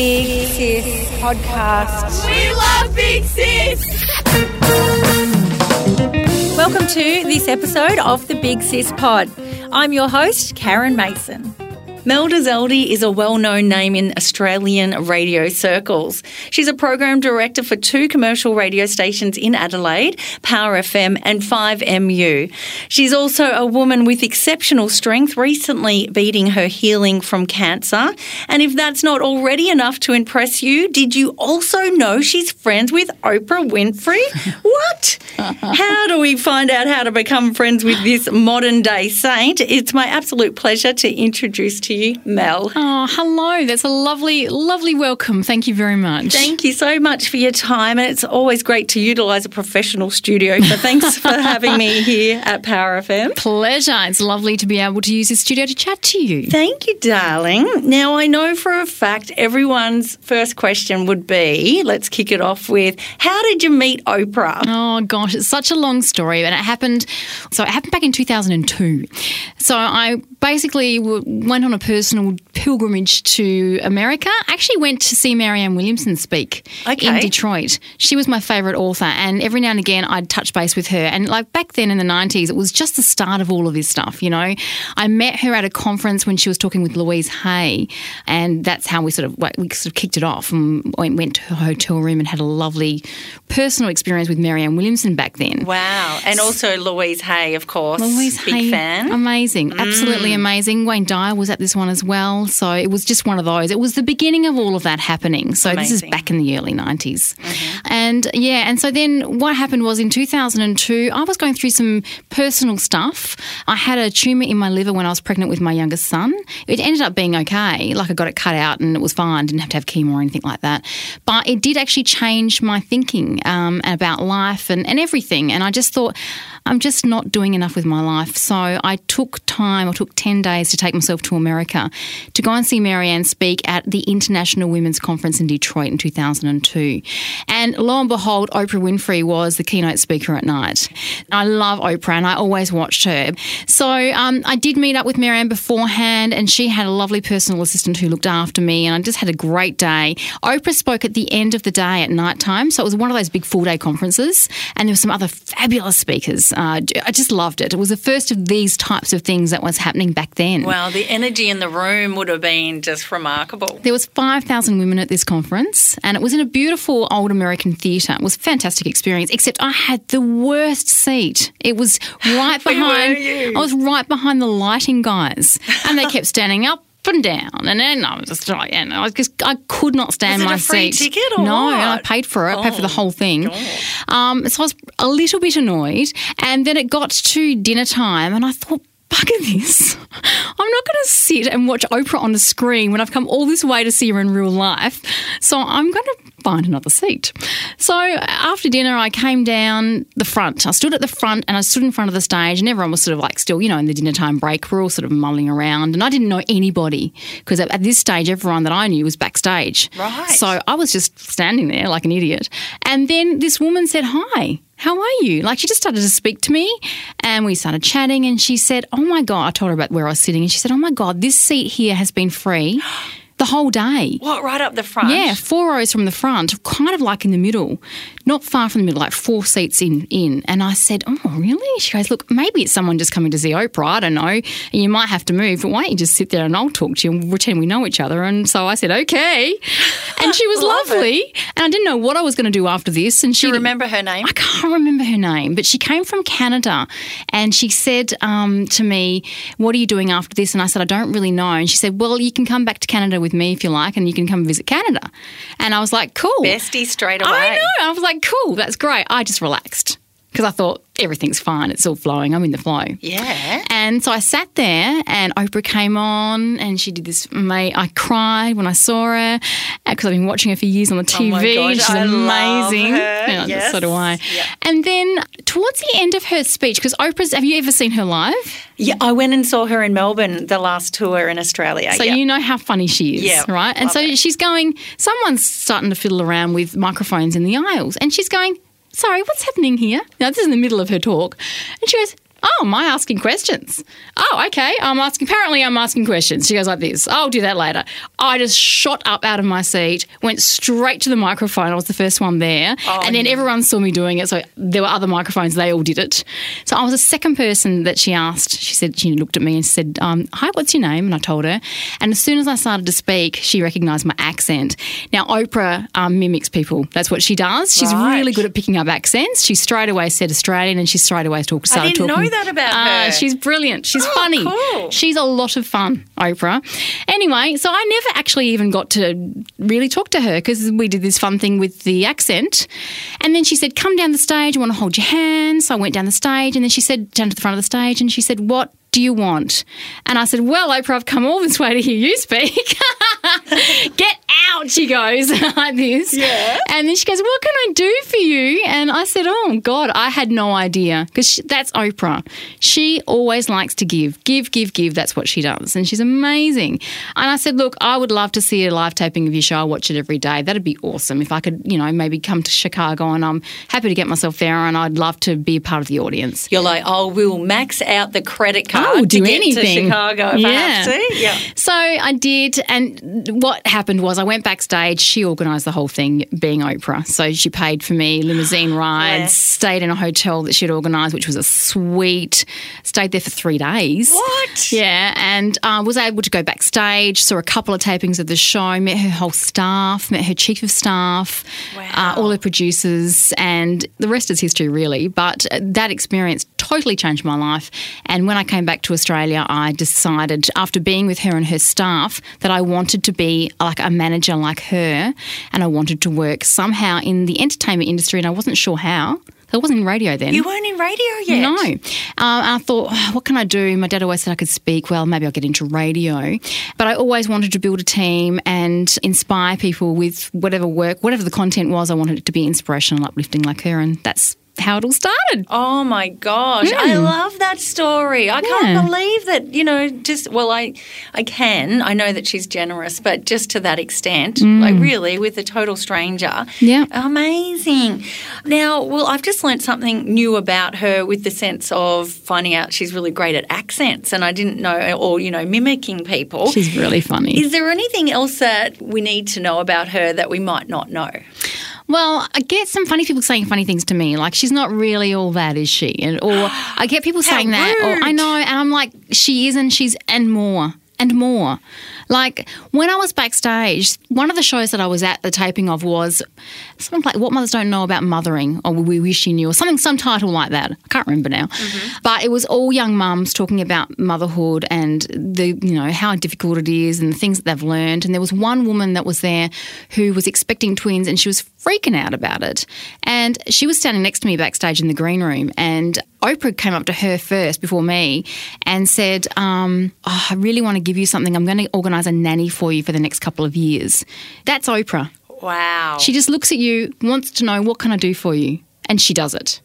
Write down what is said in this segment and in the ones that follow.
Big Sis Podcast. We love Big Sis! Welcome to this episode of the Big Sis Pod. I'm your host, Karen Mason. Mel Dezeldi is a well known name in Australian radio circles. She's a program director for two commercial radio stations in Adelaide, Power FM and 5MU. She's also a woman with exceptional strength, recently beating her healing from cancer. And if that's not already enough to impress you, did you also know she's friends with Oprah Winfrey? what? How do we find out how to become friends with this modern day saint? It's my absolute pleasure to introduce to you, Mel. Oh, hello. That's a lovely, lovely welcome. Thank you very much. Thank you so much for your time. And it's always great to utilise a professional studio. So thanks for having me here at Power FM. Pleasure. It's lovely to be able to use this studio to chat to you. Thank you, darling. Now, I know for a fact everyone's first question would be let's kick it off with how did you meet Oprah? Oh, gosh. It's such a long story. And it happened, so it happened back in 2002. So I basically went on a personal pilgrimage to America. Actually went to see Marianne Williamson speak Okay. in Detroit. She was my favourite author, and every now and again I'd touch base with her. And like back then in the 90s, it was just the start of all of this stuff, you know. I met her at a conference when she was talking with Louise Hay, and that's how we sort of we sort of kicked it off and went went to her hotel room and had a lovely personal experience with Marianne Williamson back then. Wow. And also Louise Hay, of course. Louise Big Hay, fan. Amazing. Mm. Absolutely amazing. Wayne Dyer was at this one as well. So it was just one of those. It was the beginning of all of that happening. So this is back in the early 90s. Mm-hmm. And yeah, and so then what happened was in 2002, I was going through some personal stuff. I had a tumour in my liver when I was pregnant with my youngest son. It ended up being okay. Like I got it cut out and it was fine. Didn't have to have chemo or anything like that. But it did actually change my thinking um, about life and, and everything. And I just thought, I'm just not doing enough with my life. So I took time, I took 10 days to take myself to America to go and see Marianne speak at the International Women's Conference in Detroit in 2002. And lo and behold, Oprah Winfrey was the keynote speaker at night. I love Oprah and I always watched her. So um, I did meet up with Marianne beforehand and she had a lovely personal assistant who looked after me and I just had a great day. Oprah spoke at the end of the day at night time. So it was one of those big full day conferences and there were some other fabulous speakers. Uh, I just loved it. It was the first of these types of things that was happening back then. Wow, the energy in the room would have been just remarkable. There was 5,000 women at this conference and it was in a beautiful old American theatre. It was a fantastic experience, except I had the worst seat. It was right behind? I was right behind the lighting guys and they kept standing up and down and then I was just like, and I was just, I could not stand my seat. ticket or no, what? and I paid for it, I paid for the Oh, whole thing. Um, so I was a little bit annoyed and then it got to dinner time and I thought, bugger this. I'm not going to sit and watch Oprah on the screen when I've come all this way to see her in real life. So I'm going to find another seat. So after dinner, I came down the front. I stood at the front and I stood in front of the stage, and everyone was sort of like still, you know, in the dinner time break. We're all sort of mulling around, and I didn't know anybody because at, at this stage, everyone that I knew was backstage. Right. So I was just standing there like an idiot. And then this woman said, Hi. How are you? Like, she just started to speak to me and we started chatting. And she said, Oh my God, I told her about where I was sitting. And she said, Oh my God, this seat here has been free the whole day. What, right up the front? Yeah, four rows from the front, kind of like in the middle, not far from the middle, like four seats in. in. And I said, "Oh, really?" She goes, "Look, maybe it's someone just coming to see Oprah. I don't know. And you might have to move, but why don't you just sit there and I'll talk to you and pretend we know each other?" And so I said, "Okay." And she was Love it. lovely, and I didn't know what I was going to do after this. And she Do you remember her name? I can't remember her name, but she came from Canada and she said um, to me, What are you doing after this? And I said, I don't really know. And she said, Well, you can come back to Canada with me if you like, and you can come visit Canada. And I was like, Cool. Bestie straight away. I know. I was like, Cool, that's great. I just relaxed because I thought everything's fine. It's all flowing. I'm in the flow. Yeah. And so I sat there, and Oprah came on, and she did this. Mate, I cried when I saw her uh, because I've been watching her for years on the TV. Oh gosh, She's I amazing. Yeah, Yes. so do I. Yeah. And then towards the end of her speech, because Oprah's, have you ever seen her live? Yeah, I went and saw her in Melbourne the last tour in Australia. So yeah. you know how funny she is, Yeah, right? And love so it. she's going. Someone's starting to fiddle around with microphones in the aisles, and she's going. Sorry, what's happening here? Now this is in the middle of her talk, and she goes. Oh, am I asking questions? Oh, okay. I'm asking. Apparently, I'm asking questions. She goes like this. I'll do that later. I just shot up out of my seat, went straight to the microphone. I was the first one there, Oh, and then everyone saw me doing it. So there were other microphones. They all did it. So I was the second person that she asked. She said she looked at me and said, um, "Hi, what's your name?" And I told her. And as soon as I started to speak, she recognised my accent. Now Oprah um, mimics people. That's what she does. She's Right. really good at picking up accents. She straight away said Australian, and she straight away. Started talking. That about Ah, her. She's brilliant. She's Oh, funny. cool. She's a lot of fun, Oprah. Anyway, so I never actually even got to really talk to her because we did this fun thing with the accent. And then she said, Come down the stage. I want to hold your hand. So I went down the stage. And then she said, Down to the front of the stage. And she said, What do you want? And I said, Well, Oprah, I've come all this way to hear you speak. Get out, she goes, like this. Yeah. And then she goes, What can I do for you? And I said, Oh, God, I had no idea because that's Oprah. She always likes to give, give, give, give. That's what she does. And she's amazing. And I said, Look, I would love to see a live taping of your show. I watch it every day. That'd be awesome. If I could, you know, maybe come to Chicago and I'm happy to get myself there and I'd love to be a part of the audience. You're like, oh, we'll max out the credit oh, card I will to do get anything. to Chicago if I have to. Yeah. So I did, and what happened was I went backstage. She organised the whole thing, being Oprah. So she paid for me limousine rides, Bless. stayed in a hotel that she'd organised, which was a suite. Stayed there for three days. What? Yeah, and uh, was able to go backstage. Saw a couple of tapings of the show. Met her whole staff. Met her chief of staff. Wow. Uh, all her producers, and the rest is history, really. But uh, that experience totally changed my life. And when I came back to Australia, I decided, after being with her and her staff, that I wanted to be like a manager like her, and I wanted to work somehow in the entertainment industry, and I wasn't sure how. I wasn't in radio then. You weren't in radio yet. No. Um, I thought, "Oh, what can I do? My dad always said I could speak well. Maybe I'll get into radio. But I always wanted to build a team and inspire people with whatever work, whatever the content was. I wanted it to be inspirational, uplifting like her. And that's how it all started. Oh my gosh, I hmm. love that story. I Yeah. can't believe that, you know, just well I I can. I know that she's generous, but just to that extent, like hmm. really with a total stranger. Yeah. Amazing. Now, well, I've just learned something new about her with the sense of finding out she's really great at accents and I didn't know or, you know, mimicking people. She's really funny. Is there anything else that we need to know about her that we might not know? Well, I get some funny people saying funny things to me, like she's not really all that, is she? And or I get people saying that, or I know, and I'm like, she is, and she's and more and more. Like when I was backstage, one of the shows that I was at the taping of was something like "What Mothers Don't Know About Mothering" or "We Wish You Knew" or something, some title like that. I can't remember now, mm-hmm. but it was all young mums talking about motherhood and the you know how difficult it is and the things that they've learned. And there was one woman that was there who was expecting twins and she was freaking out about it. And she was standing next to me backstage in the green room, and Oprah came up to her first before me and said, um, oh, I really want to give you something. I'm going to organise a nanny for you for the next couple of years. That's Oprah. Wow. She just looks at you, wants to know, what can I do for you? And she does it.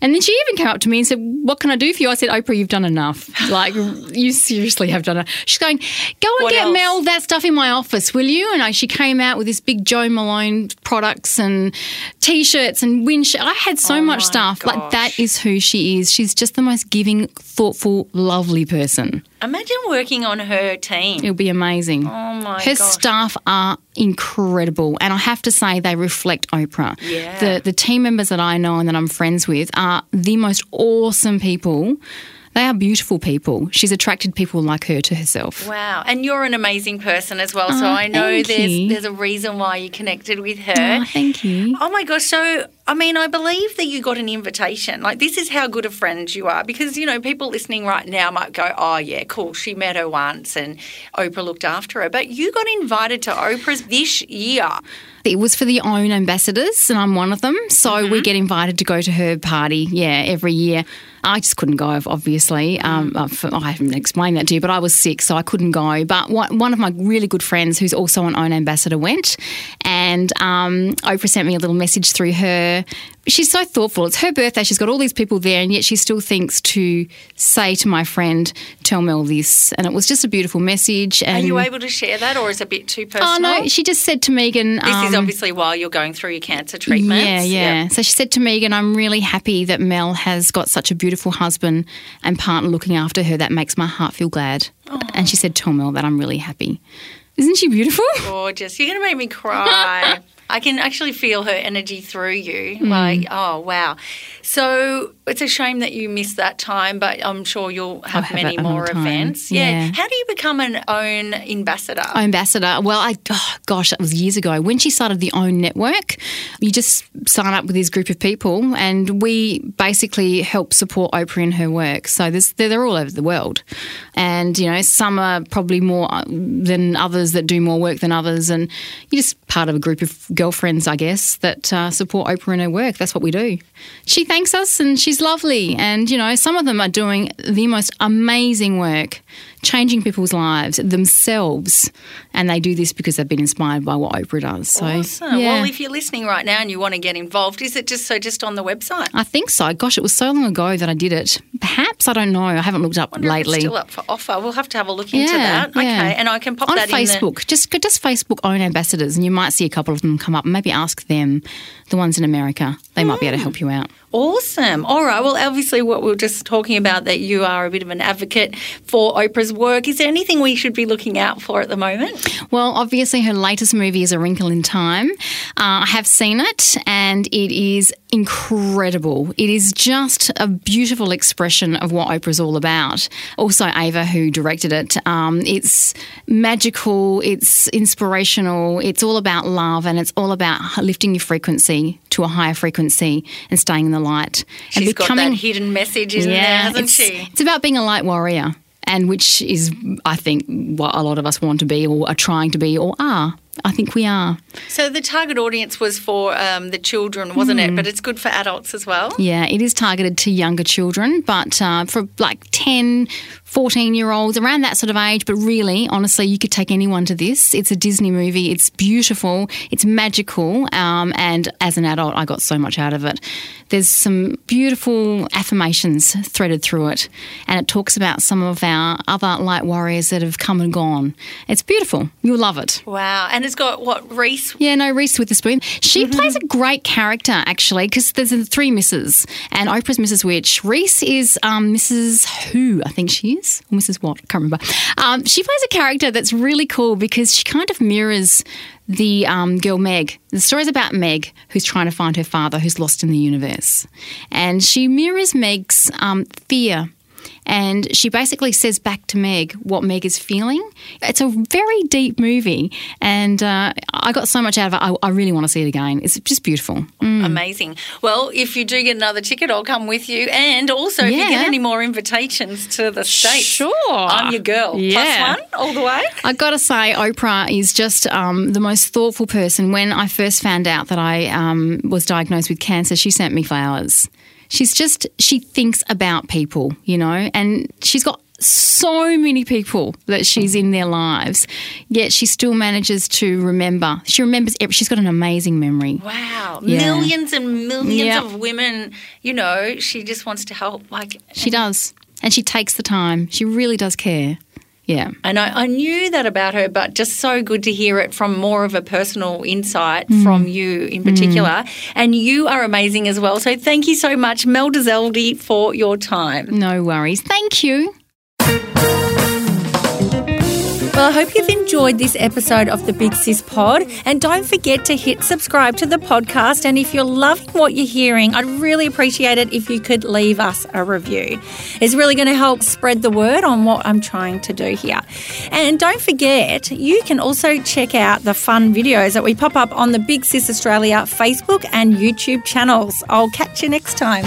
And then she even came up to me and said, What can I do for you? I said, Oprah, you've done enough. Like, you seriously have done it. She's going, Go and What get else? Mel that stuff in my office, will you? And I, she came out with this big Joe Malone products and t shirts and wind. sh- I had so Oh much stuff. Like, that is who she is. She's just the most giving, thoughtful, lovely person. Imagine working on her team. It'll be amazing. Oh my God. Her gosh. staff are incredible, and I have to say they reflect Oprah. Yeah. The the team members that I know and that I'm friends with are the most awesome people. They are beautiful people. She's attracted people like her to herself. Wow, and you're an amazing person as well. so Oh, I know there's you. there's a reason why you connected with her. Oh, thank you. Oh my gosh! So I mean, I believe that you got an invitation. Like this is how good of friends you are, because you know people listening right now might go, "Oh yeah, cool. She met her once, and Oprah looked after her." But you got invited to Oprah's this year. It was for the OWN ambassadors, and I'm one of them. So Mm-hmm. we get invited to go to her party, yeah, every year. I just couldn't go, obviously. Um, Mm. I haven't explained that to you, but I was sick, so I couldn't go. But one, one of my really good friends, who's also an OWN ambassador, went, And um, Oprah sent me a little message through her. She's so thoughtful. It's her birthday. She's got all these people there, and yet she still thinks to say to my friend, "Tell Mel this." And it was just a beautiful message. And Are you able to share that, or is it a bit too personal? Oh no, she just said to Megan. This is um, obviously while you're going through your cancer treatment." Yeah, yeah. So she said to Megan, I'm really happy that Mel has got such a beautiful husband and partner looking after her. That makes my heart feel glad. And she said, Tell Mel that I'm really happy. Isn't she beautiful? Gorgeous. You're going to make me cry. I can actually feel her energy through you. Hmm. Like, oh, wow. So it's a shame that you missed that time, but I'm sure you'll have, have many more events. Yeah. How do you become an OWN ambassador? Ambassador. Well, I oh, gosh, that was years ago. When she started the OWN network, you just sign up with this group of people, and we basically help support Oprah in her work. So they're, they're all over the world, and you know some are probably more uh, than others that do more work than others, and you're just part of a group of girlfriends, I guess, that uh, support Oprah in her work. That's what we do. She thanks us, and she's lovely, and you know some of them are doing the most amazing work changing people's lives themselves, and they do this because they've been inspired by what Oprah does. So, Awesome. yeah. Well, if you're listening right now and you want to get involved, is it just so just on the website? I think so. Gosh, it was so long ago that I did it. Perhaps I don't know. I haven't looked up wonder if it's lately. still up for offer. We'll have to have a look into Yeah, that. yeah. Okay, and I can pop on that in the- Facebook. Just just Facebook OWN ambassadors, and you might see a couple of them come up. Maybe ask them, the ones in America. They might be able to help you out. Awesome. All right. Well, obviously, what we were just talking about that you are a bit of an advocate for Oprah's work. Is there anything we should be looking out for at the moment? Well, obviously, her latest movie is A Wrinkle in Time. Uh, I have seen it, and it is incredible. It is just a beautiful expression of what Oprah's all about. Also, Ava, who directed it, um, it's magical, it's inspirational, it's all about love, and it's all about lifting your frequency to a higher frequency and staying in the light. and She's got that hidden message in there, hasn't it's, she? It's about being a light warrior, and which is, I think, what a lot of us want to be, or are trying to be, or are. I think we are. So the target audience was for um, the children, wasn't Hmm. it? But it's good for adults as well. Yeah, it is targeted to younger children, but uh, for like 10, 14 year olds, around that sort of age. But really, honestly, you could take anyone to this. It's a Disney movie. It's beautiful. It's magical. Um, and as an adult, I got so much out of it. There's some beautiful affirmations threaded through it. And it talks about some of our other light warriors that have come and gone. It's beautiful. You'll love it. Wow. And it's got what Reese. Yeah, no, Reese Witherspoon. She plays a great character, actually, because there's the three Misses, and Oprah's Mrs. Which. Reese is um, Mrs. Who, I think she is, or Mrs. What, I can't remember. Um, she plays a character that's really cool because she kind of mirrors the um, girl Meg. The story's about Meg, who's trying to find her father who's lost in the universe. And she mirrors Meg's um, fear and she basically says back to Meg what Meg is feeling. It's a very deep movie, and uh, I got so much out of it. I, I really want to see it again. It's just beautiful. Mm. Amazing. Well, if you do get another ticket, I'll come with you. And also, if you get any more invitations to the States, Sure. I'm your girl. Yeah. Plus one all the way. I got to say, Oprah is just um, the most thoughtful person. When I first found out that I um, was diagnosed with cancer, she sent me flowers. She's just, she thinks about people, you know, and she's got so many people that she's in their lives, yet she still manages to remember. She remembers, every, she's got an amazing memory. Wow. Yeah. Millions and millions Yep. of women, you know, she just wants to help. Like, She does. And she takes the time. She really does care. Yeah. And I, I knew that about her, but just so good to hear it from more of a personal insight Mm. from you in particular. And you are amazing as well. So thank you so much, Mel Dezeldi, for your time. No worries. Thank you. Well, I hope you've enjoyed this episode of the Big Sis Pod. And don't forget to hit subscribe to the podcast. And if you're loving what you're hearing, I'd really appreciate it if you could leave us a review. It's really going to help spread the word on what I'm trying to do here. And don't forget, you can also check out the fun videos that we pop up on the Big Sis Australia Facebook and YouTube channels. I'll catch you next time.